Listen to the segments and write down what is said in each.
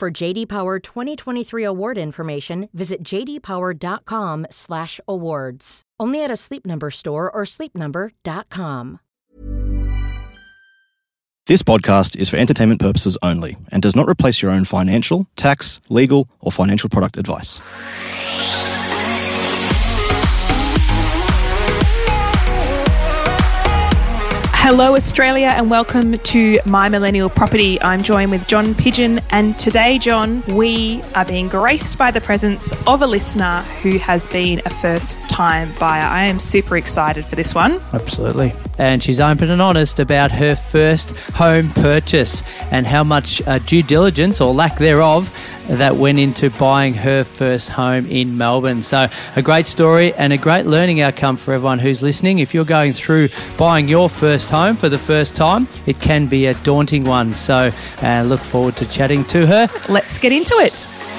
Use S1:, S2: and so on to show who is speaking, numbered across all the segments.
S1: For JD Power 2023 award information, visit jdpower.com/awards. Only at a Sleep Number store or sleepnumber.com.
S2: This podcast is for entertainment purposes only and does not replace your own financial, tax, legal, or financial product advice.
S3: Hello, Australia, and welcome to My Millennial Property. I'm joined with John Pidgeon, and today, John, we are being graced by the presence of a listener who has been a first time buyer. I am super excited for this one.
S4: Absolutely. And she's open and honest about her first home purchase and how much uh, due diligence or lack thereof that went into buying her first home in Melbourne. So, a great story and a great learning outcome for everyone who's listening. If you're going through buying your first home for the first time, it can be a daunting one. So, uh, look forward to chatting to her.
S3: Let's get into it.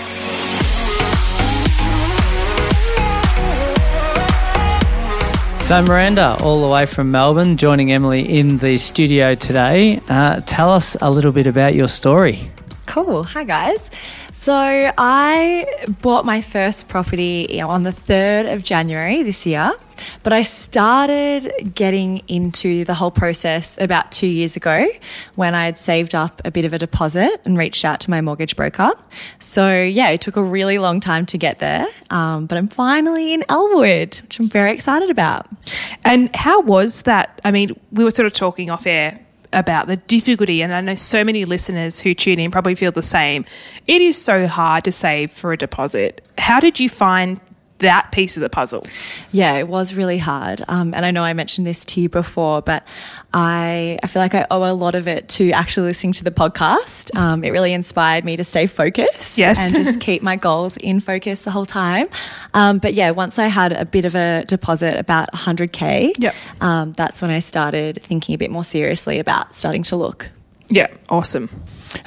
S4: So, Miranda, all the way from Melbourne, joining Emily in the studio today. Uh, tell us a little bit about your story.
S5: Cool. Hi, guys. So, I bought my first property on the 3rd of January this year, but I started getting into the whole process about two years ago when I had saved up a bit of a deposit and reached out to my mortgage broker. So, yeah, it took a really long time to get there, um, but I'm finally in Elwood, which I'm very excited about.
S3: And how was that? I mean, we were sort of talking off air about the difficulty, and I know so many listeners who tune in probably feel the same. It is so hard to save for a deposit. How did you find that piece of the puzzle?
S5: Yeah, it was really hard. Um, and I know I mentioned this to you before, but I, I feel like I owe a lot of it to actually listening to the podcast. Um, it really inspired me to stay focused
S3: Yes.
S5: and just keep my goals in focus the whole time. Um, but yeah, once I had a bit of a deposit, about 100K,
S3: Yep.
S5: um, that's when I started thinking a bit more seriously about starting to look.
S3: Yeah, awesome.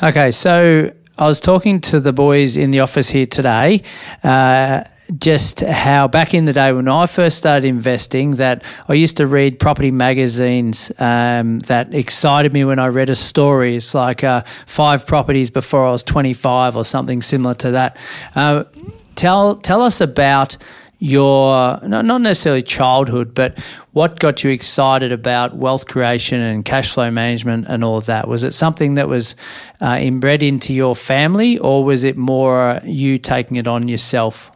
S4: Okay, so I was talking to the boys in the office here today. Uh, just how back in the day when I first started investing, that I used to read property magazines um, that excited me when I read a story. It's like uh, five properties before I was 25 or something similar to that. Uh, tell tell us about your not necessarily childhood, but what got you excited about wealth creation and cash flow management and all of that? Was it something that was uh, inbred into your family, or was it more you taking it on yourself?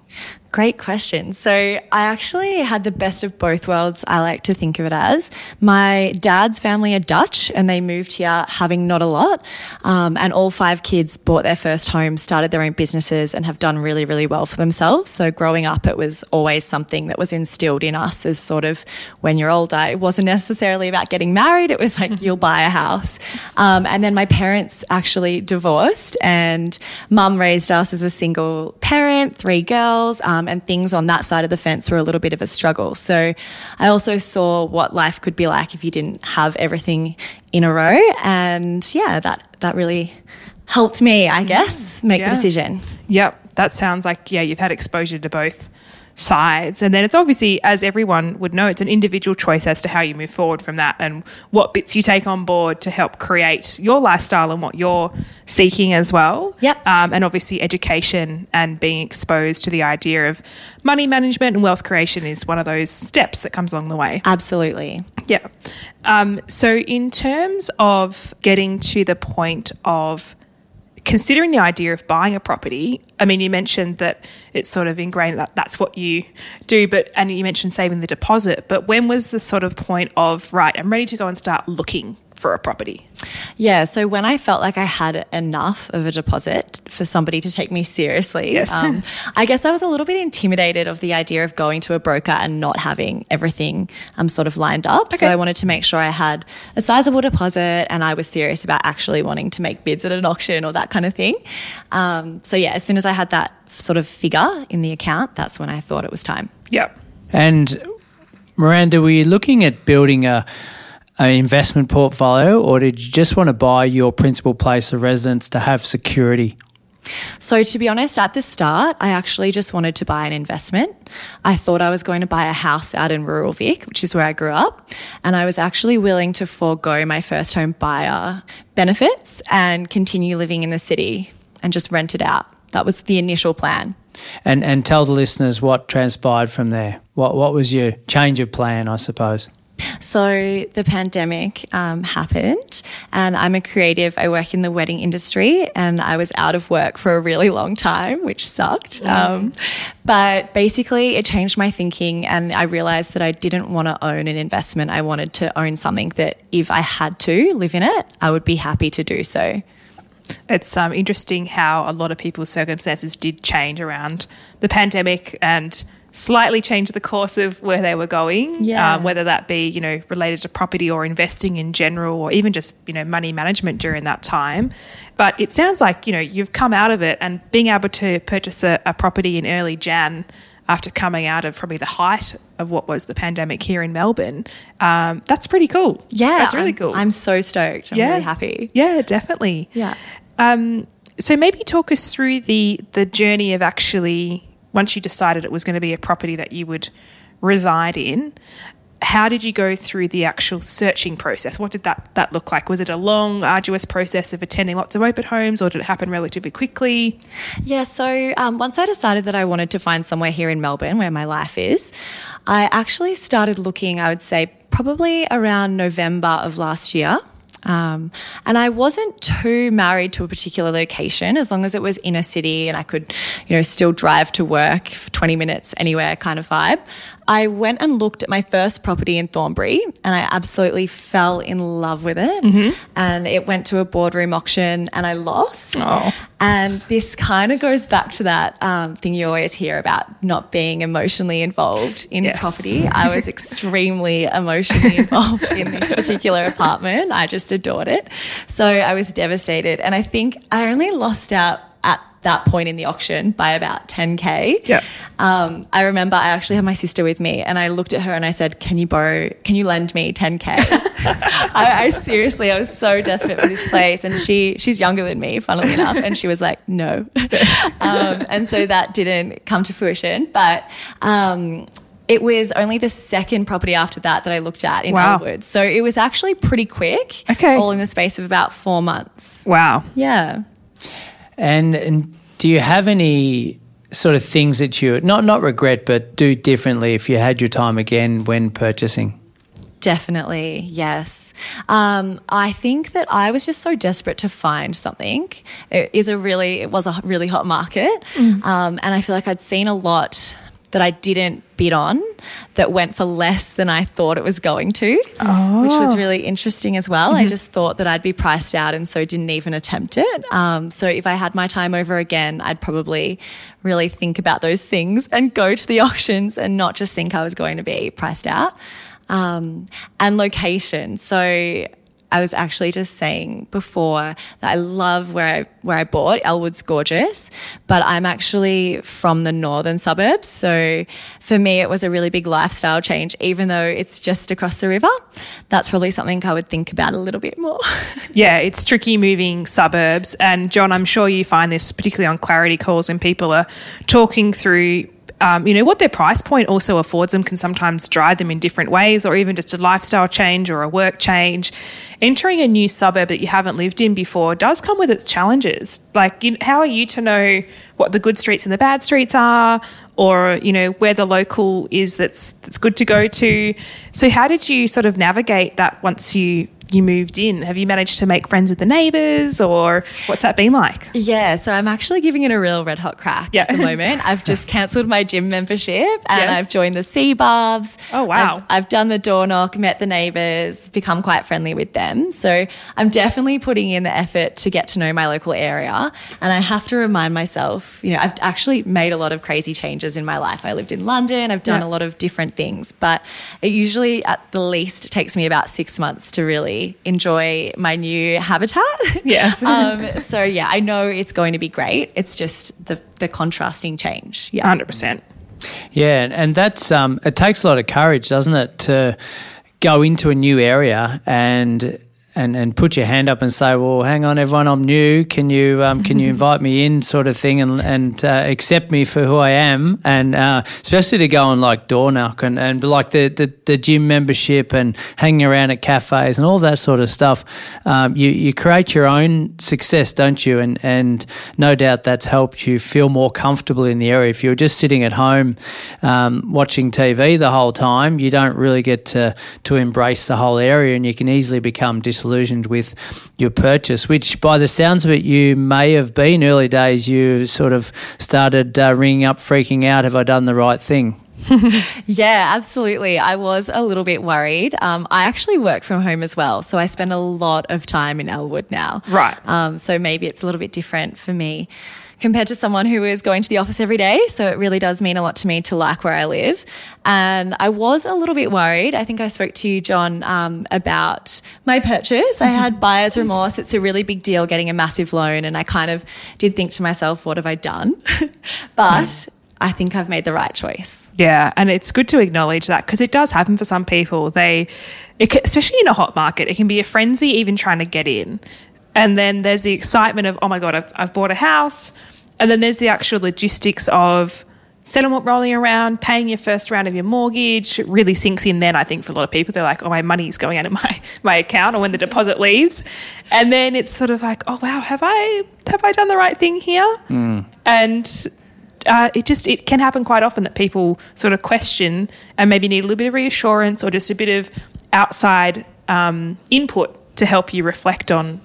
S5: Great question. So, I actually had the best of both worlds, I like to think of it as. My dad's family are Dutch and they moved here having not a lot. Um, and all five kids bought their first home, started their own businesses, and have done really, really well for themselves. So, growing up, it was always something that was instilled in us as sort of when you're older. It wasn't necessarily about getting married, it was like, you'll buy a house. Um, and then my parents actually divorced, and mum raised us as a single parent, three girls. Um, Um, and things on that side of the fence were a little bit of a struggle. So I also saw what life could be like if you didn't have everything in a row. And yeah, that, that really helped me, I mm. guess, make
S3: Yeah.
S5: the decision.
S3: Yep, that sounds like yeah, you've had exposure to both sides, and then it's obviously, as everyone would know, it's an individual choice as to how you move forward from that and what bits you take on board to help create your lifestyle and what you're seeking as well.
S5: Yep.
S3: um, and obviously education and being exposed to the idea of money management and wealth creation is one of those steps that comes along the way.
S5: Absolutely.
S3: Yeah. Um, so, in terms of getting to the point of considering the idea of buying a property, I mean, you mentioned that it's sort of ingrained that that's what you do, but and you mentioned saving the deposit. But when was the sort of point of right? I'm ready to go and start looking for a property?
S5: Yeah, so when I felt like I had enough of a deposit for somebody to take me seriously,
S3: Yes.
S5: um, I guess I was a little bit intimidated of the idea of going to a broker and not having everything um, sort of lined up. So I wanted to make sure I had a sizable deposit and I was serious about actually wanting to make bids at an auction or that kind of thing. Um, so yeah, as soon as I had that sort of figure in the account, that's when I thought it was time.
S3: Yep.
S4: And Miranda, were you looking at building a an investment portfolio, or did you just want to buy your principal place of residence to have security?
S5: So, to be honest, at the start, I actually just wanted to buy an investment. I thought I was going to buy a house out in rural Vic, which is where I grew up. And I was actually willing to forego my first home buyer benefits and continue living in the city and just rent it out. That was the initial plan.
S4: And and tell the listeners what transpired from there. What what was your change of plan, I suppose?
S5: So the pandemic um, happened, and I'm a creative. I work in the wedding industry, and I was out of work for a really long time, which sucked. Um, but basically, it changed my thinking, and I realized that I didn't want to own an investment. I wanted to own something that, if I had to live in it, I would be happy to do so.
S3: It's um, interesting how a lot of people's circumstances did change around the pandemic and slightly change the course of where they were going.
S5: Yeah.
S3: Um, whether that be, you know, related to property or investing in general or even just, you know, money management during that time. But it sounds like, you know, you've come out of it and being able to purchase a, a property in early Jan after coming out of probably the height of what was the pandemic here in Melbourne, um, that's pretty cool.
S5: Yeah,
S3: That's really
S5: I'm-
S3: cool.
S5: I'm so stoked. I'm really happy.
S3: Yeah, definitely.
S5: Yeah.
S3: Um, so maybe talk us through the the journey of actually once you decided it was going to be a property that you would reside in. How did you go through the actual searching process? What did that that look like? Was it a long, arduous process of attending lots of open homes, or did it happen relatively quickly?
S5: Yeah, so um, once I decided that I wanted to find somewhere here in Melbourne where my life is, I actually started looking, I would say, probably around November of last year. Um, and I wasn't too married to a particular location as long as it was in a city and I could, you know, still drive to work for 20 minutes anywhere kind of vibe. I went and looked at my first property in Thornbury and I absolutely fell in love with it. And it went to a boardroom auction and I lost.
S3: Oh.
S5: And this kind of goes back to that um, thing you always hear about not being emotionally involved in
S3: Yes.
S5: property. I was extremely emotionally involved in this particular apartment. I just adored it. So I was devastated. And I think I only lost out that point in the auction by about 10K.
S3: Yeah.
S5: Um, I remember I actually had my sister with me and I looked at her and I said, Can you borrow, can you lend me 10K? I, I seriously, I was so desperate for this place. And she, she's younger than me, funnily enough. And she was like, No. um, and so that didn't come to fruition. But, um, it was only the second property after that that I looked at in
S3: Wow.
S5: Elwood. So it was actually pretty quick.
S3: Okay.
S5: All in the space of about four months.
S3: Wow.
S5: Yeah.
S4: And, and do you have any sort of things that you not not regret but do differently if you had your time again when purchasing?
S5: Definitely, yes. Um, I think that I was just so desperate to find something. It is a really, it was a really hot market, um, and I feel like I'd seen a lot that I didn't bid on that went for less than I thought it was going to, which was really interesting as well. I just thought that I'd be priced out, and so didn't even attempt it. Um, so if I had my time over again, I'd probably really think about those things and go to the auctions and not just think I was going to be priced out um, and location. So I was actually just saying before that I love where I where I bought. Elwood's gorgeous, but I'm actually from the northern suburbs, so for me it was a really big lifestyle change. Even though it's just across the river, that's probably something I would think about a little bit more.
S3: Yeah, it's tricky moving suburbs. And John, I'm sure you find this particularly on clarity calls when people are talking through. Um, you know what their price point also affords them can sometimes drive them in different ways, or even just a lifestyle change or a work change. Entering a new suburb that you haven't lived in before does come with its challenges. Like, you, how are you to know what the good streets and the bad streets are, or you know where the local is that's that's good to go to? So, how did you sort of navigate that once you you moved in? Have you managed to make friends with the neighbours, or what's that been like?
S5: Yeah, so I'm actually giving it a real red hot crack
S3: Yeah.
S5: at the moment. I've just cancelled my gym membership and
S3: Yes.
S5: I've joined the sea baths.
S3: Oh, wow.
S5: I've, I've done the door knock, met the neighbours, become quite friendly with them. So I'm definitely putting in the effort to get to know my local area. And I have to remind myself, you know, I've actually made a lot of crazy changes in my life. I lived in London, I've done
S3: Yeah.
S5: a lot of different things, but it usually at the least takes me about six months to really enjoy my new habitat.
S3: Yes.
S5: um, so yeah, I know it's going to be great. It's just the the contrasting change. Yeah.
S3: Hundred percent.
S4: Yeah, and, and that's um, it takes a lot of courage, doesn't it, to go into a new area and and and put your hand up and say, "Well, hang on, everyone, I'm new. Can you um, can you invite me in?" sort of thing, and and uh, accept me for who I am, and uh, especially to go and like door knock and and like the, the the gym membership and hanging around at cafes and all that sort of stuff. Um, you you create your own success, don't you? And and no doubt that's helped you feel more comfortable in the area. If you're just sitting at home um, watching TV the whole time, you don't really get to to embrace the whole area, and you can easily become disillusioned with your purchase. Which, by the sounds of it, you may have been early days. You sort of started uh, ringing up, freaking out. Have I done the right thing?
S5: Yeah, absolutely. I was a little bit worried. Um, I actually work from home as well, so I spend a lot of time in Elwood now.
S3: Right.
S5: Um, so maybe it's a little bit different for me compared to someone who is going to the office every day. So it really does mean a lot to me to like where I live. And I was a little bit worried. I think I spoke to you, John, um, about my purchase. I had buyer's remorse. It's a really big deal getting a massive loan. And I kind of did think to myself, what have I done? but I think I've made the right choice.
S3: Yeah, and it's good to acknowledge that because it does happen for some people. They, it, ca- especially in a hot market, it can be a frenzy even trying to get in, and then there's the excitement of oh my god, I've, I've bought a house, and then there's the actual logistics of settlement rolling around, paying your first round of your mortgage. It really sinks in. Then I think for a lot of people, they're like, oh, my money's going out of my my account, or when the deposit leaves, and then it's sort of like, oh wow, have I have I done the right thing here? And uh, it just it can happen quite often that people sort of question and maybe need a little bit of reassurance or just a bit of outside um, input to help you reflect on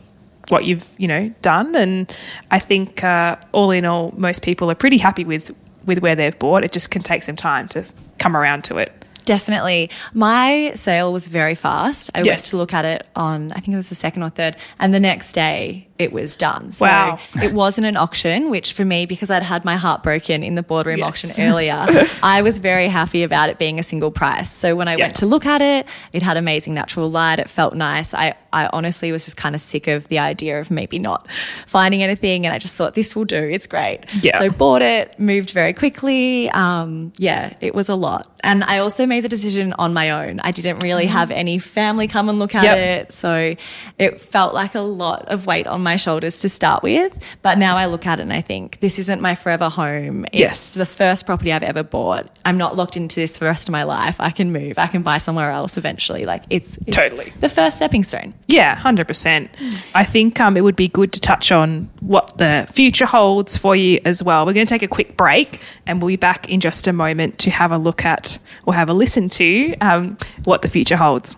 S3: what you've you know done. And I think uh, all in all, most people are pretty happy with with where they've bought. It just can take some time to come around to it.
S5: Definitely. My sale was very fast. I went to look at it on, I think it was the second or third, and the next day it was done. So
S3: Wow.
S5: it wasn't an auction, which for me, because I'd had my heart broken in the boardroom
S3: Yes.
S5: auction earlier, I was very happy about it being a single price. So when I
S3: Yeah.
S5: went to look at it, it had amazing natural light. It felt nice. I, I honestly was just kind of sick of the idea of maybe not finding anything. And I just thought, this will do. It's great.
S3: Yeah.
S5: So bought it, moved very quickly. Um, yeah, it was a lot. And I also made the decision on my own. I didn't really have any family come and look at
S3: Yep.
S5: it. So it felt like a lot of weight on my shoulders to start with. But now I look at it and I think this isn't my forever home. It's
S3: Yes.
S5: the first property I've ever bought. I'm not locked into this for the rest of my life. I can move. I can buy somewhere else eventually. Like it's, it's
S3: Totally.
S5: the first stepping stone.
S3: Yeah, hundred percent. I think um, it would be good to touch on what the future holds for you as well. We're going to take a quick break, and we'll be back in just a moment to have a look at or have a listen to um, what the future holds.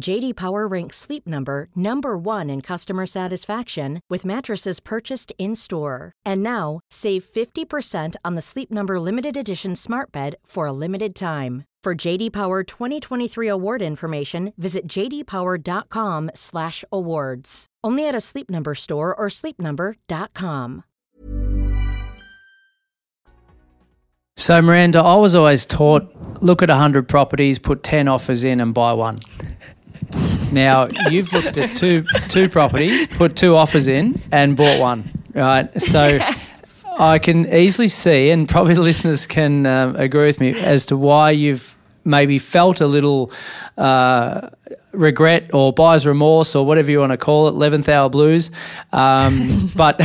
S1: JD Power ranks Sleep Number number 1 in customer satisfaction with mattresses purchased in-store. And now, save 50% on the Sleep Number limited edition Smart Bed for a limited time. For JD Power 2023 award information, visit jdpower.com/awards. Only at a Sleep Number store or sleepnumber.com.
S4: So, Miranda, I was always taught look at 100 properties, put 10 offers in, and buy one. Now, you've looked at two, two properties, put two offers in, and bought one, right? So, yes. I can easily see, and probably the listeners can um, agree with me, as to why you've maybe felt a little uh, regret or buyer's remorse or whatever you want to call it, 11th hour blues. Um, but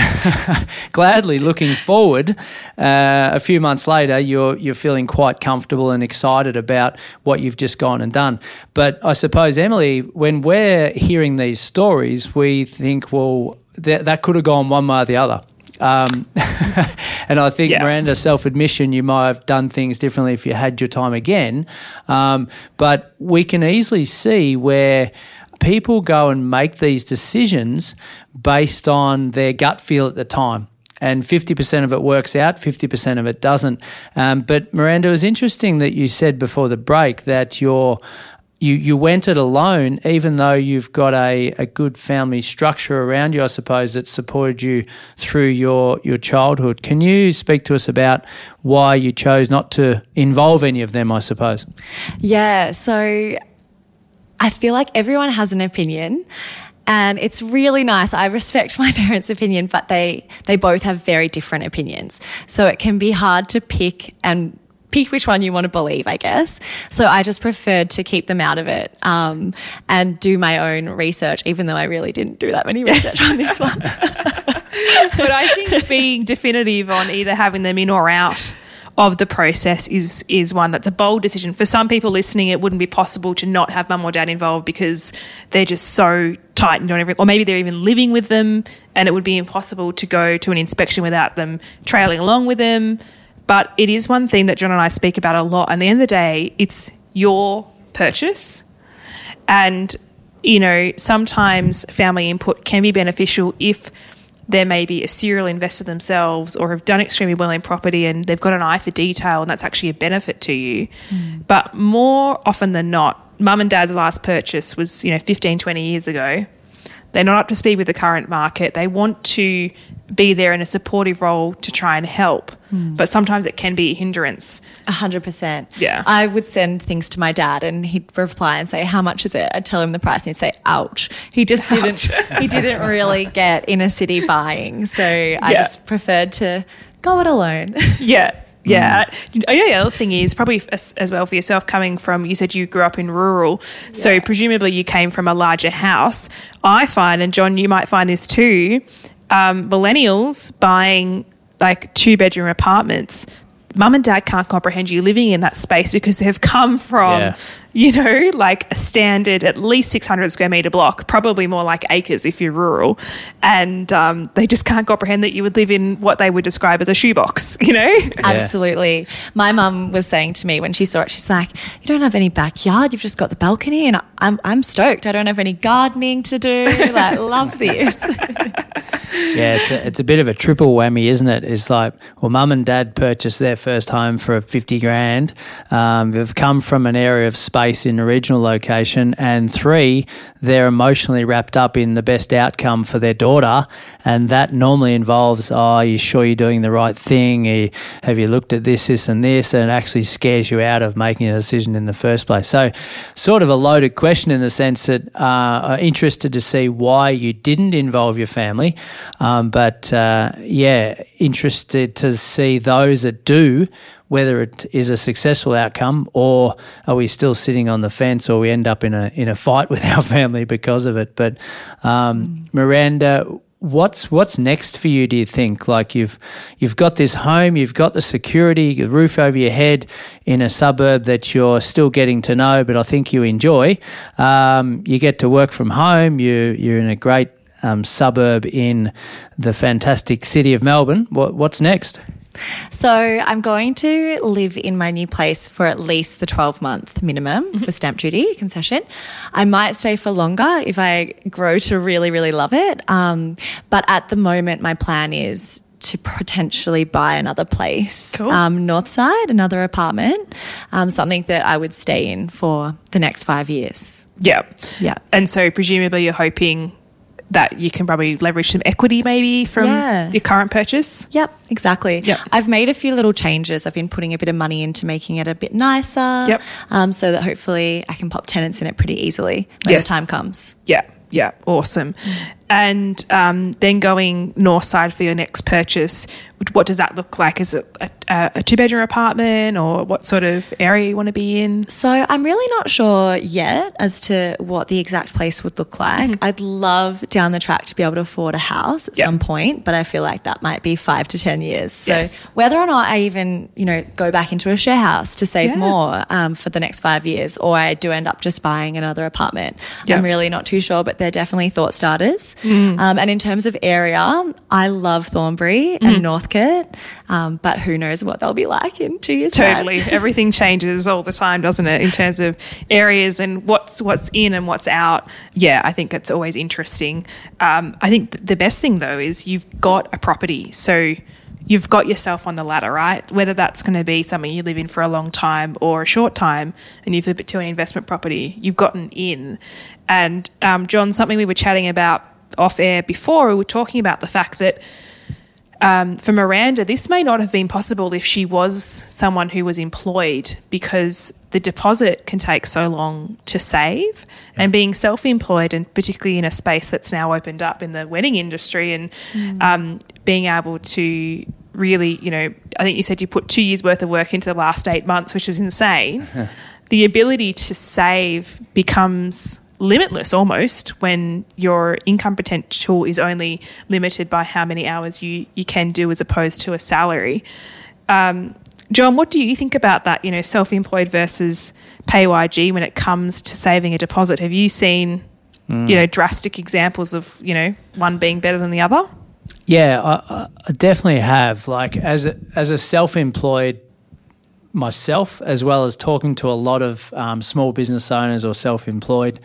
S4: gladly looking forward, uh, a few months later, you're, you're feeling quite comfortable and excited about what you've just gone and done. But I suppose, Emily, when we're hearing these stories, we think, well, that, that could have gone one way or the other. Um, and I think yeah. Miranda, self admission, you might have done things differently if you had your time again. Um, but we can easily see where people go and make these decisions based on their gut feel at the time and 50% of it works out, 50% of it doesn't. Um, but Miranda, it was interesting that you said before the break that you're you you went it alone, even though you've got a, a good family structure around you, I suppose, that supported you through your, your childhood. Can you speak to us about why you chose not to involve any of them, I suppose?
S5: Yeah, so I feel like everyone has an opinion and it's really nice. I respect my parents' opinion, but they they both have very different opinions. So it can be hard to pick and pick which one you want to believe, I guess. So I just preferred to keep them out of it um, and do my own research, even though I really didn't do that many research on this one.
S3: but I think being definitive on either having them in or out of the process is is one that's a bold decision. For some people listening, it wouldn't be possible to not have mum or dad involved because they're just so tightened on everything, or maybe they're even living with them, and it would be impossible to go to an inspection without them trailing along with them. But it is one thing that John and I speak about a lot. And at the end of the day, it's your purchase. And, you know, sometimes family input can be beneficial if there may be a serial investor themselves or have done extremely well in property and they've got an eye for detail and that's actually a benefit to you. Mm. But more often than not, mum and dad's last purchase was, you know, 15, 20 years ago. They're not up to speed with the current market. They want to be there in a supportive role to try and help. Mm. But sometimes it can be a hindrance.
S5: A hundred percent.
S3: Yeah.
S5: I would send things to my dad and he'd reply and say, How much is it? I'd tell him the price and he'd say, Ouch. He just didn't he didn't really get inner city buying. So I yeah. just preferred to go it alone.
S3: yeah. Yeah. Mm. Yeah. The other thing is probably as, as, well for yourself coming from, you said you grew up in rural. Yeah. So presumably you came from a larger house. I find, and John, you might find this too, um, millennials buying like two bedroom apartments mum and dad can't comprehend you living in that space because they've come from, yeah. You know, like a standard at least 600 square meter block, probably more like acres if you're rural. And um, they just can't comprehend that you would live in what they would describe as a shoebox, you know? Yeah.
S5: Absolutely. My mum was saying to me when she saw it, she's like, You don't have any backyard, you've just got the balcony. And I'm, I'm stoked. I don't have any gardening to do. Like, love this.
S4: yeah, it's a, it's a bit of a triple whammy, isn't it? It's like, well, mum and dad purchased their first home for 50 grand. Um, they've come from an area of space in a regional location. And three, they're emotionally wrapped up in the best outcome for their daughter. And that normally involves, oh, are you sure you're doing the right thing? Have you looked at this, this, and this? And it actually scares you out of making a decision in the first place. So, sort of a loaded question in the sense that uh, interested to see why you didn't involve your family. Um, but uh, yeah, interested to see those that do, whether it is a successful outcome or are we still sitting on the fence or we end up in a in a fight with our family because of it. But um, Miranda, what's what's next for you do you think like you've you've got this home you've got the security the roof over your head in a suburb that you're still getting to know but I think you enjoy um, you get to work from home you you're in a great um, suburb in the fantastic city of Melbourne. What, what's next?
S5: So I'm going to live in my new place for at least the 12 month minimum mm-hmm. for stamp duty concession. I might stay for longer if I grow to really, really love it. Um, but at the moment, my plan is to potentially buy another place, cool. um, north side, another apartment, um, something that I would stay in for the next five years.
S3: Yeah.
S5: Yeah.
S3: And so presumably you're hoping that you can probably leverage some equity maybe from yeah. your current purchase.
S5: Yep, exactly.
S3: Yep.
S5: I've made a few little changes. I've been putting a bit of money into making it a bit nicer.
S3: Yep.
S5: Um, so that hopefully I can pop tenants in it pretty easily when yes. the time comes.
S3: Yeah. Yeah, awesome. Mm and um, then going north side for your next purchase, what does that look like? Is it a, a, two bedroom apartment or what sort of area you want to be in?
S5: So I'm really not sure yet as to what the exact place would look like. Mm-hmm. I'd love down the track to be able to afford a house at yep. some point, but I feel like that might be five to 10 years. So yes. whether or not I even, you know, go back into a share house to save yeah. more um, for the next five years, or I do end up just buying another apartment, yep. I'm really not too sure, but they're definitely thought starters.
S3: Mm.
S5: Um, and in terms of area, I love Thornbury mm. and Northcote, um, but who knows what they'll be like in two years'
S3: totally. time. Everything changes all the time, doesn't it? In terms of areas and what's what's in and what's out. Yeah, I think it's always interesting. Um, I think the best thing though is you've got a property, so you've got yourself on the ladder, right? Whether that's going to be something you live in for a long time or a short time, and you flip it to an investment property, you've gotten in. And um, John, something we were chatting about off air before, we were talking about the fact that um, for Miranda, this may not have been possible if she was someone who was employed because the deposit can take so long to save. Yeah. And being self employed, and particularly in a space that's now opened up in the wedding industry, and mm. um, being able to really, you know, I think you said you put two years worth of work into the last eight months, which is insane. the ability to save becomes limitless almost when your income potential is only limited by how many hours you, you can do as opposed to a salary. Um, John, what do you think about that? You know, self-employed versus PAYG when it comes to saving a deposit. Have you seen, mm. you know, drastic examples of you know one being better than the other?
S4: Yeah, I, I definitely have. Like as a, as a self-employed myself, as well as talking to a lot of um, small business owners or self-employed,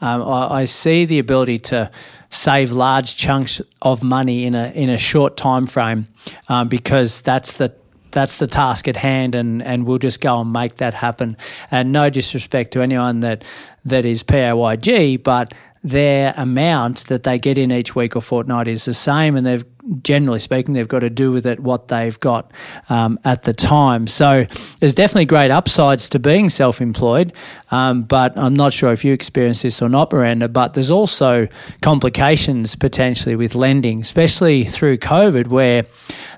S4: um, I, I, see the ability to save large chunks of money in a in a short time frame um, because that's the that's the task at hand, and, and we'll just go and make that happen. And no disrespect to anyone that that is PAYG, but their amount that they get in each week or fortnight is the same, and they've generally speaking, they've got to do with it what they've got um, at the time. So there's definitely great upsides to being self employed, um, but I'm not sure if you experience this or not, Miranda, but there's also complications potentially with lending, especially through COVID, where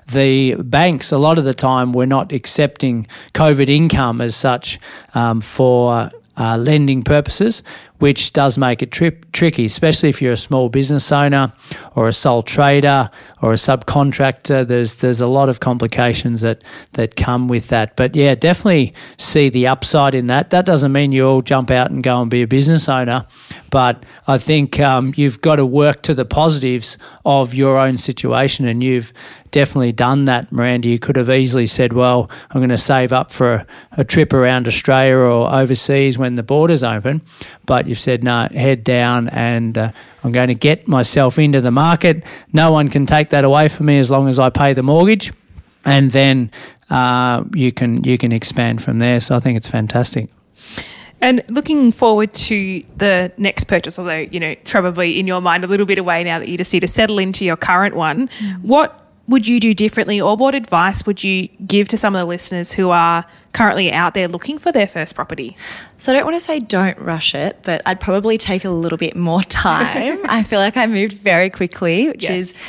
S4: the banks, a lot of the time, were not accepting COVID income as such um, for uh, lending purposes, which does make it tri- tricky, especially if you're a small business owner or a sole trader or a subcontractor. There's there's a lot of complications that that come with that. But yeah, definitely see the upside in that. That doesn't mean you all jump out and go and be a business owner, but I think um, you've got to work to the positives of your own situation, and you've definitely done that, Miranda. You could have easily said, "Well, I'm going to save up for a, a trip around Australia or overseas when the borders open," but you've said, "No, head down, and uh, I'm going to get myself into the market. No one can take that away from me as long as I pay the mortgage." And then uh, you can you can expand from there. So I think it's fantastic.
S3: And looking forward to the next purchase, although you know it's probably in your mind a little bit away now that you just need to settle into your current one. Mm. What would you do differently, or what advice would you give to some of the listeners who are currently out there looking for their first property?
S5: So, I don't want to say don't rush it, but I'd probably take a little bit more time. I feel like I moved very quickly, which yes. is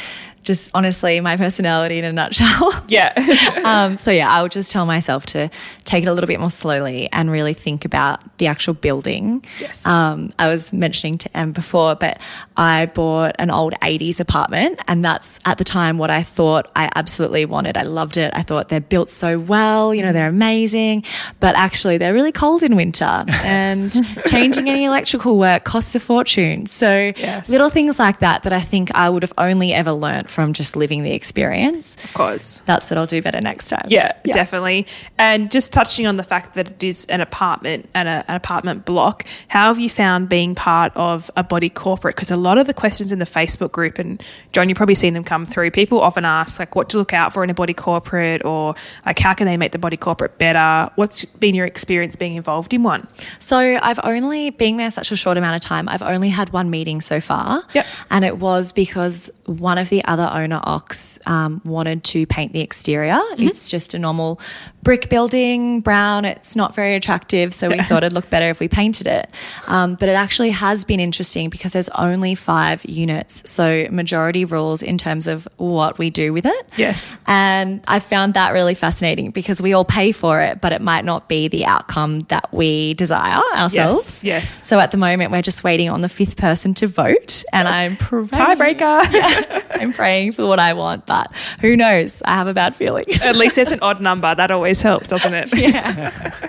S5: just honestly my personality in a nutshell.
S3: Yeah.
S5: um, so yeah, I would just tell myself to take it a little bit more slowly and really think about the actual building.
S3: Yes.
S5: Um, I was mentioning to Em before, but I bought an old 80s apartment and that's at the time what I thought I absolutely wanted. I loved it. I thought they're built so well, you know, they're amazing, but actually they're really cold in winter and changing any electrical work costs a fortune. So
S3: Yes.
S5: little things like that that I think I would have only ever learnt from just living the experience.
S3: of course.
S5: That's what I'll do better next time.
S3: Yeah, definitely. And just touching on the fact that it is an apartment and a, an apartment block, how have you found being part of a body corporate? Because a lot of the questions in the Facebook group, and John, you've probably seen them come through. People often ask like, what to look out for in a body corporate, or like, how can they make the body corporate better? What's been your experience being involved in one?
S5: So I've only being there such a short amount of time. I've only had one meeting so far,
S3: Yep.
S5: and it was because one of the other owner ox um, wanted to paint the exterior. It's just a normal brick building, brown. It's not very attractive, so we thought it'd look better if we painted it. Um, but it actually has been interesting because there's only five units, so majority rules in terms of what we do with it.
S3: Yes.
S5: And I found that really fascinating because we all pay for it, but it might not be the outcome that we desire ourselves.
S3: yes.
S5: So at the moment, we're just waiting on the fifth person to vote, and I'm praying,
S3: Tiebreaker.
S5: I'm praying for what I want, but who knows? I have a bad feeling.
S3: At least it's an odd number. That always helps, doesn't it? Yeah.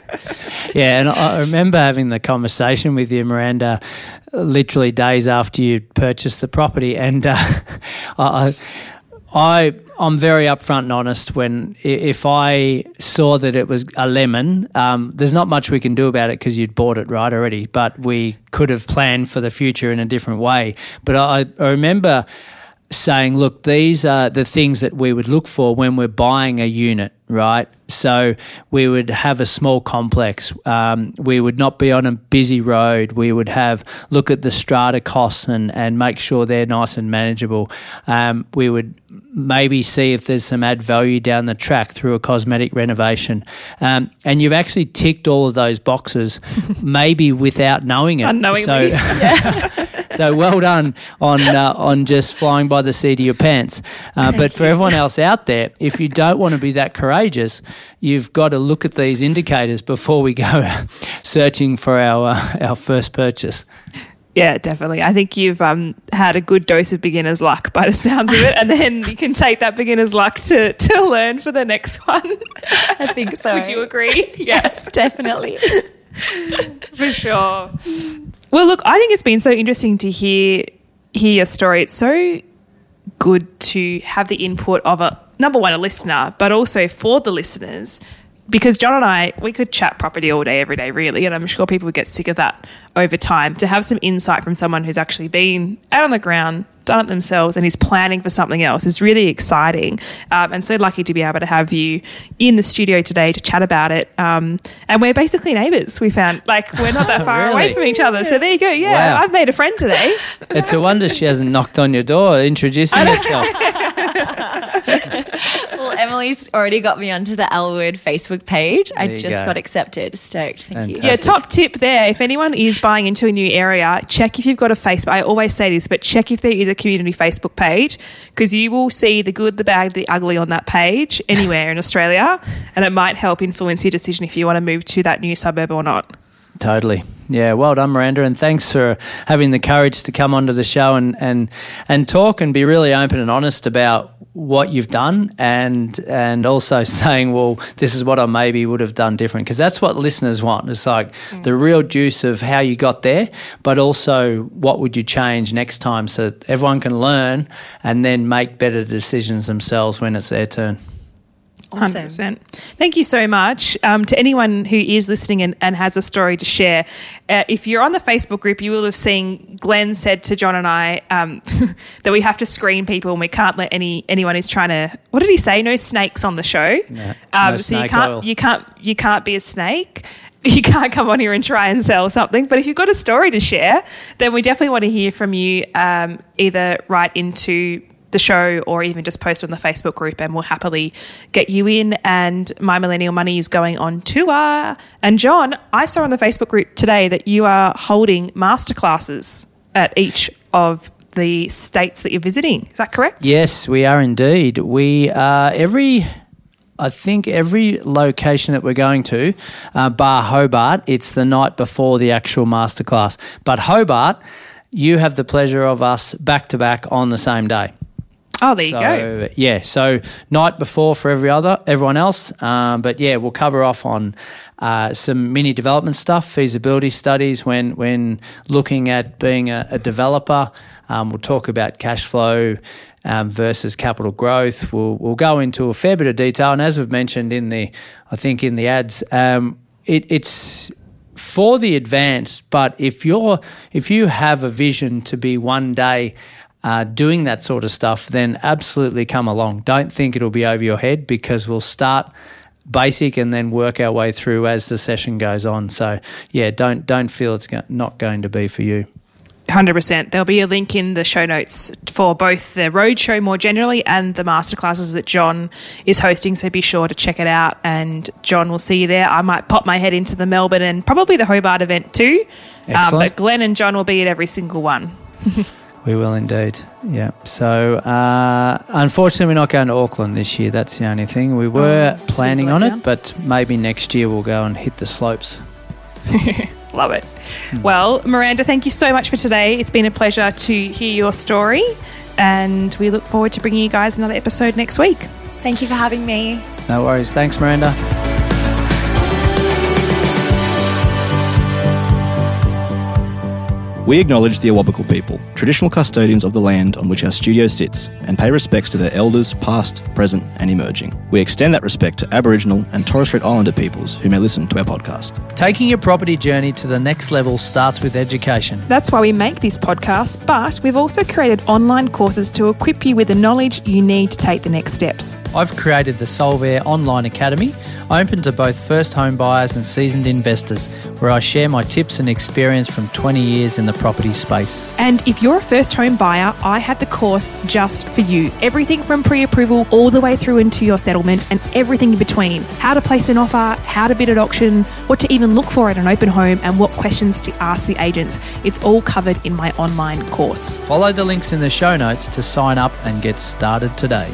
S4: Yeah, and I I remember having the conversation with you, Miranda, literally days after you purchased the property, and uh, I, I, I'm very upfront and honest. When if I saw that it was a lemon, um, there's not much we can do about it because you'd bought it right already. But we could have planned for the future in a different way. But I, I remember saying, look, these are the things that we would look for when we're buying a unit, right? So we would have a small complex. Um, we would not be on a busy road. We would have look at the strata costs and, and make sure they're nice and manageable. Um, we would maybe see if there's some add value down the track through a cosmetic renovation. Um, and you've actually ticked all of those boxes, maybe without knowing it.
S3: Unknowingly.
S4: So, so well done on uh, on just flying by the seat of your pants. Uh, but for everyone else out there, if you don't want to be that courageous, you've got to look at these indicators before we go searching for our uh, our first purchase.
S3: Yeah, definitely. I think you've um, had a good dose of beginner's luck by the sounds of it, and then you can take that beginner's luck to, to learn for the next one.
S5: I think so.
S3: Would you agree?
S5: Yes, definitely.
S3: for sure. Well, look, I think it's been so interesting to hear hear your story. It's so good to have the input of a number one a listener, but also for the listeners. Because John and I, we could chat property all day, every day, really, and I'm sure people would get sick of that over time. To have some insight from someone who's actually been out on the ground, done it themselves, and is planning for something else is really exciting. Um, and so lucky to be able to have you in the studio today to chat about it. Um, and we're basically neighbours. We found like we're not that far away from each other. So there you go. Yeah,
S4: Wow.
S3: I've made a friend today.
S4: It's a wonder she hasn't knocked on your door introducing herself.
S5: Well, Emily's already got me onto the Elwood Facebook page. I
S4: There you
S5: just
S4: go.
S5: got accepted. Stoked. Thank you.
S3: Yeah, top tip there. If anyone is buying into a new area, check if you've got a Facebook. I always say this, but check if there is a community Facebook page because you will see the good, the bad, the ugly on that page anywhere in Australia, and it might help influence your decision if you want to move to that new suburb or not.
S4: Totally. Yeah, well done, Miranda, and thanks for having the courage to come onto the show and, and and talk and be really open and honest about what you've done and and also saying, well, this is what I maybe would have done different because that's what listeners want. It's like mm. the real juice of how you got there, but also what would you change next time so that everyone can learn and then make better decisions themselves when it's their turn.
S5: Awesome.
S3: 100%. Thank you so much. Um, to anyone who is listening and, and has a story to share, uh, if you're on the Facebook group, you will have seen Glen said to John and I um, that we have to screen people and we can't let any anyone who's trying to. What did he say? No snakes on the show. um,
S4: no
S3: so you can't
S4: oil.
S3: you can't you can't be a snake. You can't come on here and try and sell something. But if you've got a story to share, then we definitely want to hear from you. Um, either right into the show or even just post on the Facebook group and we'll happily get you in. And My Millennial Money is going on tour. And John, I saw on the Facebook group today that you are holding masterclasses at each of the states that you're visiting. Is that correct?
S4: Yes, we are indeed. We are every. I think every location that we're going to, uh, bar Hobart, it's the night before the actual masterclass. But Hobart, you have the pleasure of us back to back on the same day.
S3: Oh, there
S4: so,
S3: you go.
S4: Yeah, so night before for every other everyone else, um, but yeah, we'll cover off on uh, some mini development stuff, feasibility studies when when looking at being a, a developer. Um, we'll talk about cash flow um, versus capital growth. We'll we'll go into a fair bit of detail, and as we've mentioned in the, I think in the ads, um, it, it's for the advanced. But if you're if you have a vision to be one day uh, doing that sort of stuff, then absolutely come along. Don't think it'll be over your head because we'll start basic and then work our way through as the session goes on. So yeah, don't don't feel it's go- not going to be for you.
S3: 100%. There'll be a link in the show notes for both the roadshow more generally and the masterclasses that John is hosting. So be sure to check it out. And John will see you there. I might pop my head into the Melbourne and probably the Hobart event too. Um, but Glen and John will be at every single one.
S4: We will indeed. Yeah. So, uh, unfortunately, we're not going to Auckland this year. That's the only thing. We were
S3: Oh,
S4: planning on
S3: letdown.
S4: it, but maybe next year we'll go and hit the slopes.
S3: Love it. Well, Miranda, thank you so much for today. It's been a pleasure to hear your story. And we look forward to bringing you guys another episode next week.
S5: Thank you for having me.
S4: No worries. Thanks, Miranda.
S2: We acknowledge the Awabakal people, traditional custodians of the land on which our studio sits, and pay respects to their elders, past, present, and emerging. We extend that respect to Aboriginal and Torres Strait Islander peoples who may listen to our podcast.
S4: Taking your property journey to the next level starts with education.
S3: That's why we make this podcast, but we've also created online courses to equip you with the knowledge you need to take the next steps.
S4: I've created the Solvair Online Academy, open to both first home buyers and seasoned investors, where I share my tips and experience from 20 years in the property space.
S3: And if you're a first home buyer, I have the course just for you. Everything from pre approval all the way through into your settlement and everything in between. How to place an offer, how to bid at auction, what to even look for at an open home, and what questions to ask the agents. It's all covered in my online course.
S4: Follow the links in the show notes to sign up and get started today.